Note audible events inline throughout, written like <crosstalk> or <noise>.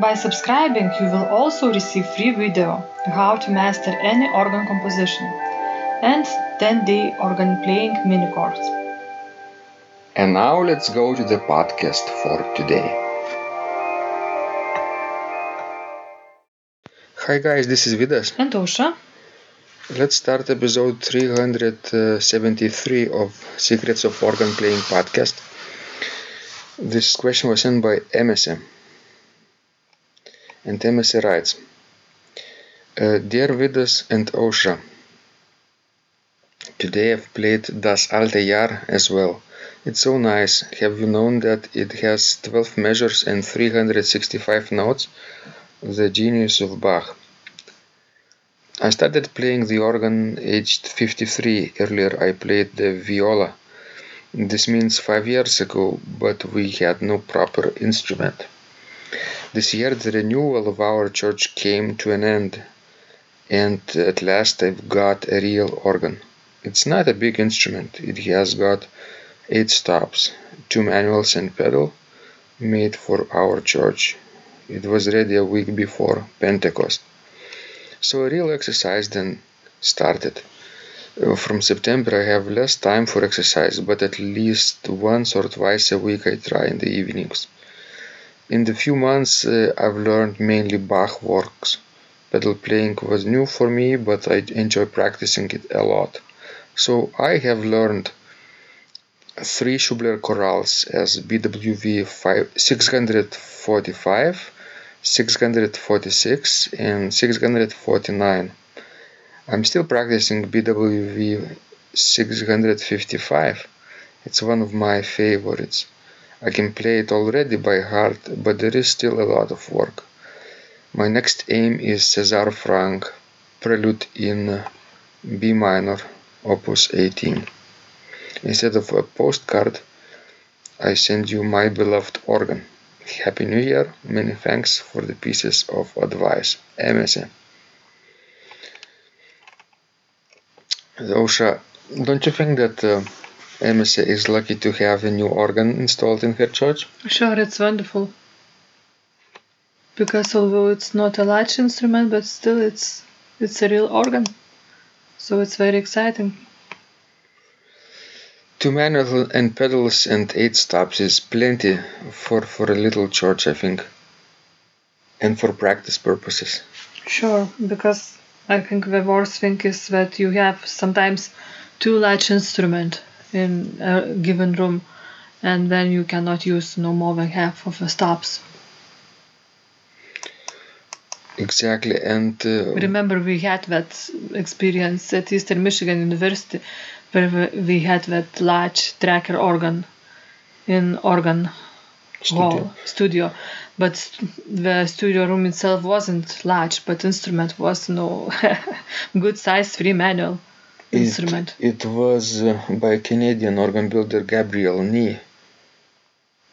By subscribing, you will also receive free video how to master any organ composition and 10-day organ playing mini course. And now let's go to the podcast for today. Hi guys, this is Vidas. And Ausra, Let's start episode 373 of Secrets of Organ Playing podcast. This question was sent by Emese. And Emese writes Dear Vidas and Ausra, today I've played Das Alte Jahr as well. It's so nice. Have you known that it has 12 measures and 365 notes? The genius of Bach. I started playing the organ aged 53. Earlier I played the viola. This means five years ago, but we had no proper instrument. This year the renewal of our church came to an end, and at last I've got a real organ. It's not a big instrument. It has got eight stops, two manuals and pedal, made for our church. It was ready a week before Pentecost. So a real exercise then started. Uh, From September I have less time for exercise, but at least once or twice a week I try in the evenings. In the few months uh, I've learned mainly Bach works. Pedal playing was new for me, but I enjoy practicing it a lot. So I have learned three Schubler chorales as BWV 5, 645, 646 and 649. I'm still practicing BWV 655. It's one of my favorites. I can play it already by heart, but there is still a lot of work. My next aim is César Franck Prelude in B minor, Opus 18. Instead of a postcard, I send you my beloved organ. Happy New Year. Many thanks for the pieces of advice. Emese. Ausra, don't you think that uh, Emese is lucky to have a new organ installed in her church? Sure, it's wonderful. Because although it's not a large instrument, but still it's it's a real organ. So it's very exciting. Two manuals and pedals and eight stops is plenty for, for a little church, I think, and for practice purposes. Sure, because I think the worst thing is that you have sometimes too large instrument in a given room, and then you cannot use no more than half of the stops. Exactly, and uh, Remember, we had that experience at Eastern Michigan University, where we- had that large tracker organ in organ hall studio, but the studio room itself wasn't large, but instrument was no <laughs> good size three manual instrument. It, it was uh, by Canadian organ builder Gabriel Kney.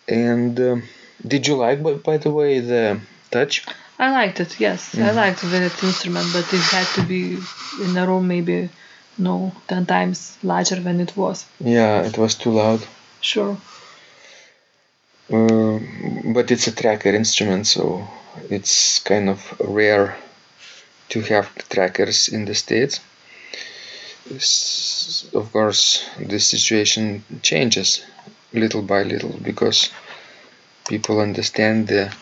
And um did you like, by, by the way, the touch? I liked it, yes, I liked that instrument, but it had to be in a room maybe no ten times larger than it was. Yeah, it was too loud. Sure. Uh, but it's a tracker instrument, so it's kind of rare to have trackers in the States. Of course, the situation changes little by little because people understand the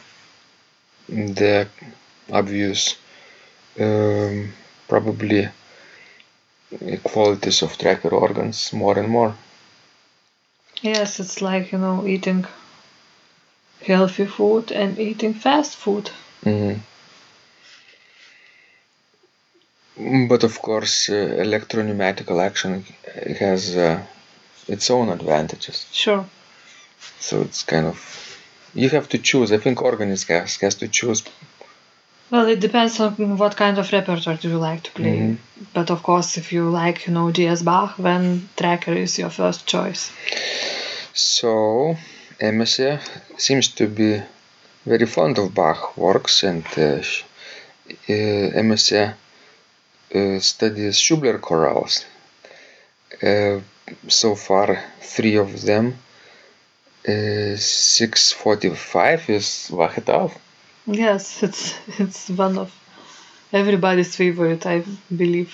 the obvious um, probably qualities of tracker organs more and more. Yes, it's like, you know, eating healthy food and eating fast food. Mhm. But of course, uh, electropneumatical action has uh, its own advantages. Sure. So it's kind of you have to choose. I think organist has has to choose. Well, it depends on what kind of repertoire do you like to play. Mhm. But of course, if you like, you know, G.S. Bach, then Tracker is your first choice. So Emese seems to be very fond of Bach works, and uh, uh, uh, studies Schubler chorales. Uh, so far, three of them. Uh, 645 is Wachet auf. Yes, <laughs> it's it's one of everybody's favorite, I believe.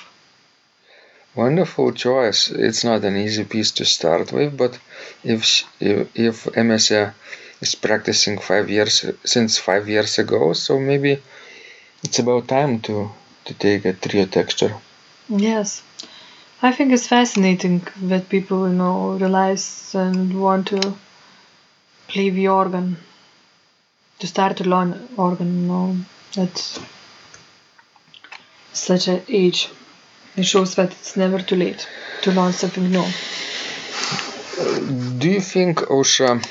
Wonderful choice. It's not an easy piece to start with, but if if, if Emese is practicing five years since five years ago, so maybe it's about time to to take a trio texture. Yes. I think it's fascinating that people, you know, realize and want to play the organ, to start to learn organ, you know, at such an age. It shows that it's never too late to learn something new. Do you think, Ausra,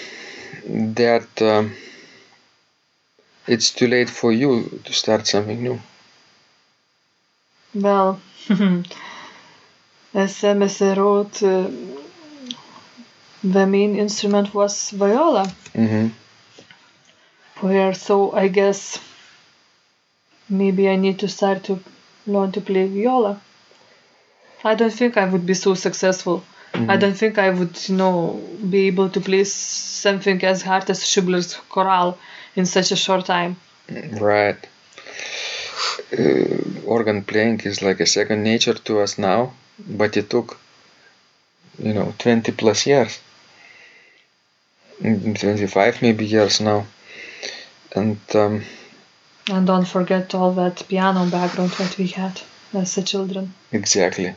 that um it's too late for you to start something new? Well, <laughs> as Emese wrote, uh, the main instrument was viola. hmm Where so I guess maybe I need to start to learn to play viola. I don't think I would be so successful. I don't think I would, you know, be able to play something as hard as Schubler's chorale in such a short time. Right. Uh, organ playing is like a second nature to us now, but it took, you know, 20 plus years. Mm, 25 maybe years now. And um, And don't forget all that piano background that we had as a children. exactly.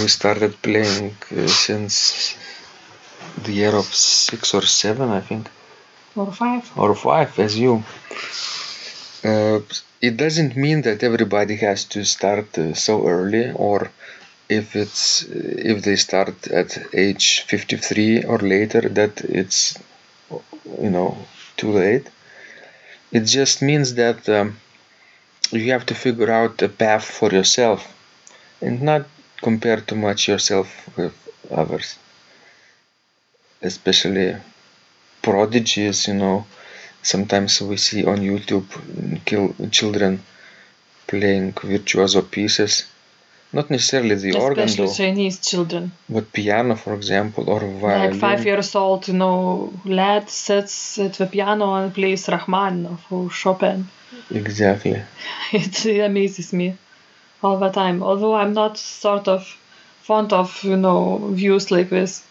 We started playing uh, since the year of six or seven, I think. Or five. or five as you. Uh, it doesn't mean that everybody has to start uh, so early, or if it's if they start at age 53 or later, that it's you know too late. It just means that um, you have to figure out a path for yourself, and not compare too much yourself with others, especially prodigies, you know. Sometimes we see on YouTube kill, children playing virtuoso pieces. Not necessarily the organ, Especially though, Chinese children. but piano, for example, or violin. Like five years old, you know, lad sits at the piano and plays Rachmaninoff or Chopin. Exactly. <laughs> It amazes me all the time. Although I'm not sort of fond of, you know, views like this.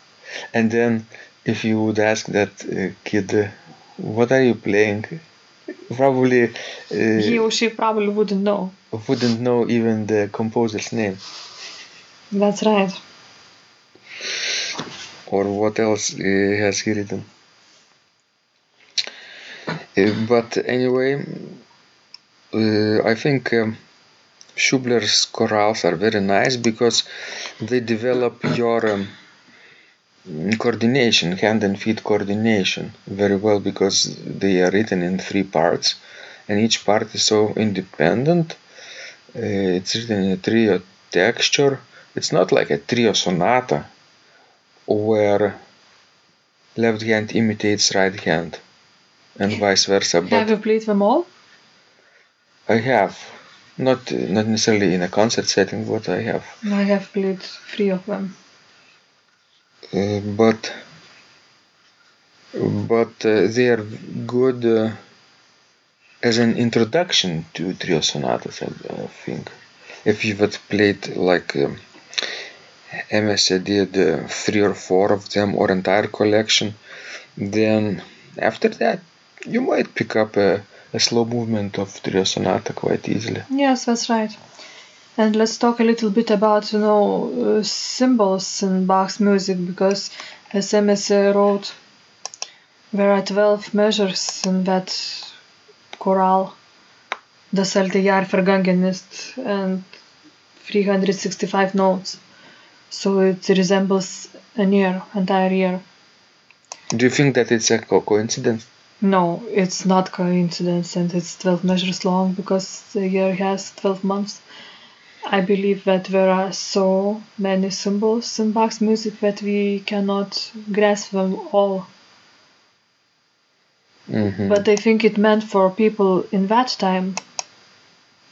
And then, if you would ask that uh, kid, uh, "What are you playing?" Probably uh, He or she probably wouldn't know. wouldn't know even the composer's name That's right. or what else uh, has he written. Uh, but anyway, uh, I think um, Schubler's chorales are very nice because they develop your um, coordination, hand and feet coordination, very well because they are written in three parts, and each part is so independent. Uh, it's written in a trio texture. It's not like a trio sonata where left hand imitates right hand and vice versa. But Have you played them all? I have not not necessarily in a concert setting, but I have. I have played three of them. Uh, but but uh, they are good uh, as an introduction to trio sonatas. I, I think if you had played like um, Emese did uh, three or four of them or entire collection, then after that you might pick up a, a slow movement of trio sonata quite easily. Yes, that's right. And let's talk a little bit about you know uh, symbols in Bach's music because as Emese wrote, there are twelve measures in that chorale, Das alte Jahr vergangen ist, and 365 notes. So it resembles an year, entire year. Do you think that it's a co- coincidence? No, it's not coincidence and it's 12 measures long because the year has 12 months. I believe that there are so many symbols in Bach's music that we cannot grasp them all. hmm But I think it meant for people in that time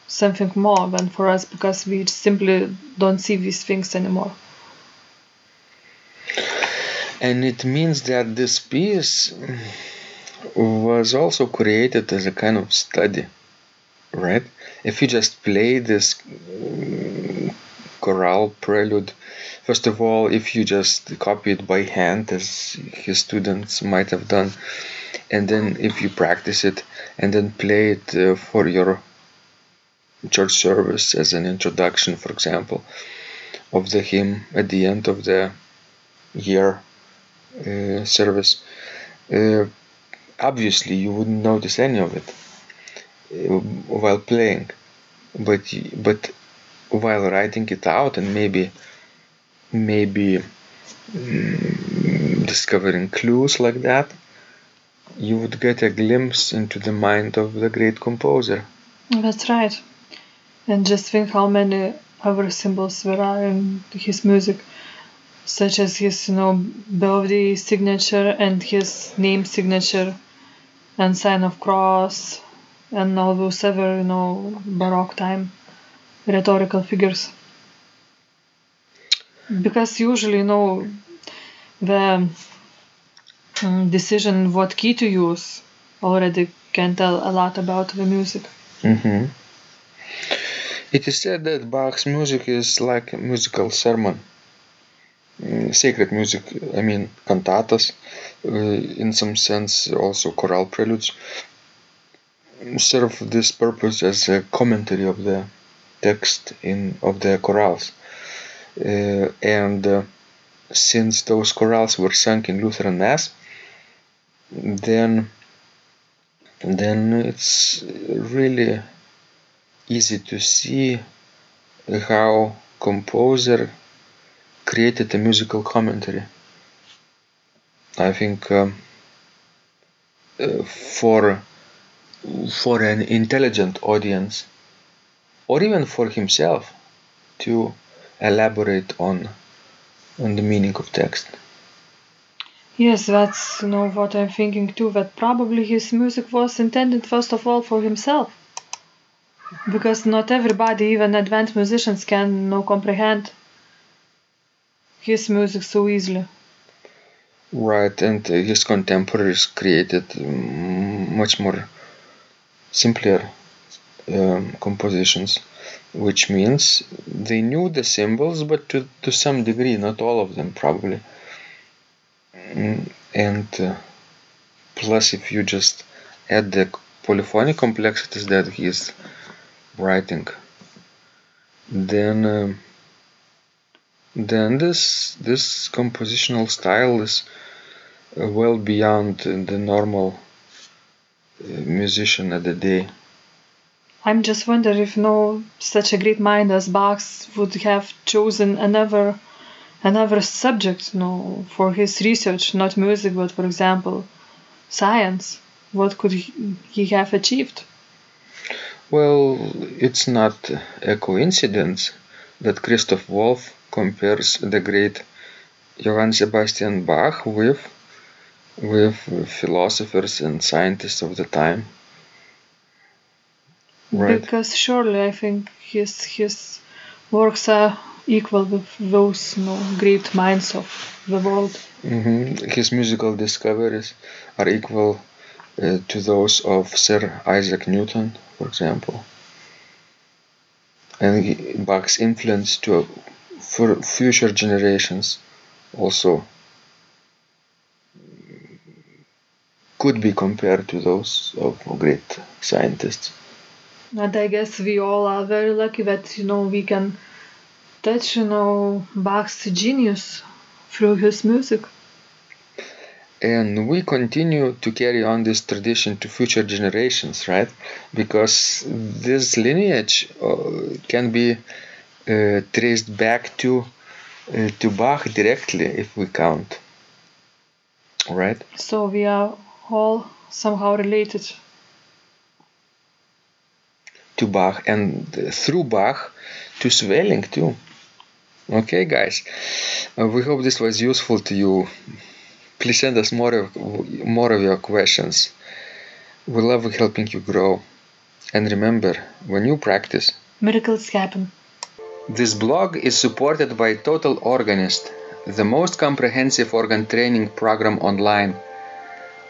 something more than for us because we simply don't see these things anymore. And it means that this piece was also created as a kind of study, right? If you just play this mm, chorale prelude, first of all, if you just copy it by hand, as his students might have done, and then if you practice it and then play it uh, for your church service as an introduction, for example, of the hymn at the end of the year uh, service, uh, obviously you wouldn't notice any of it while playing, but but while writing it out and maybe maybe mm, discovering clues like that, you would get a glimpse into the mind of the great composer. That's right. And just think how many other symbols there are in his music, such as his, you know, birthday signature and his name signature and sign of cross and all those other, you know, Baroque time rhetorical figures. Because usually, you know, the mm, decision what key to use already can tell a lot about the music. hmm It is said that Bach's music is like a musical sermon. Mm, Sacred music, I mean, cantatas, uh, in some sense, also choral preludes, serve this purpose as a commentary of the text in of the chorales. Uh, and uh, since those chorales were sung in Lutheran Mass, then then it's really easy to see how composer created a musical commentary. I think um, uh, for for an intelligent audience, or even for himself, to elaborate on on the meaning of text. Yes, that's you know what I'm thinking too. That probably his music was intended first of all for himself, because not everybody, even advanced musicians, can you know, comprehend his music so easily. Right, and his contemporaries created mm, much more simpler um, compositions, which means they knew the symbols, but to, to some degree, not all of them probably. Mm, And uh, plus, if you just add the polyphonic complexities that he is writing, then um then this this compositional style is uh, well beyond the normal uh, musician of the day. I'm just wondering if no such a great mind as Bach's would have chosen another another subject, know, for his research, not music, but for example, science. What could he, he have achieved? Well, it's not a coincidence that Christoph Wolff compares the great Johann Sebastian Bach with with philosophers and scientists of the time. Right. Because surely I think his his works are equal with those you know, great minds of the world. hmm His musical discoveries are equal uh, to those of Sir Isaac Newton, for example. And Bach's influence to for future generations also could be compared to those of great scientists. And I guess we all are very lucky that, you know, we can touch, you know, Bach's genius through his music. And we continue to carry on this tradition to future generations, right? Because this lineage uh, can be uh, traced back to uh, to Bach directly if we count. Right? So we are all somehow related. To Bach and through Bach to Sweelinck too. Okay, guys, uh, we hope this was useful to you. Please send us more of, more of your questions. We love helping you grow. And remember, when you practice, miracles happen. This blog is supported by Total Organist, the most comprehensive organ training program online,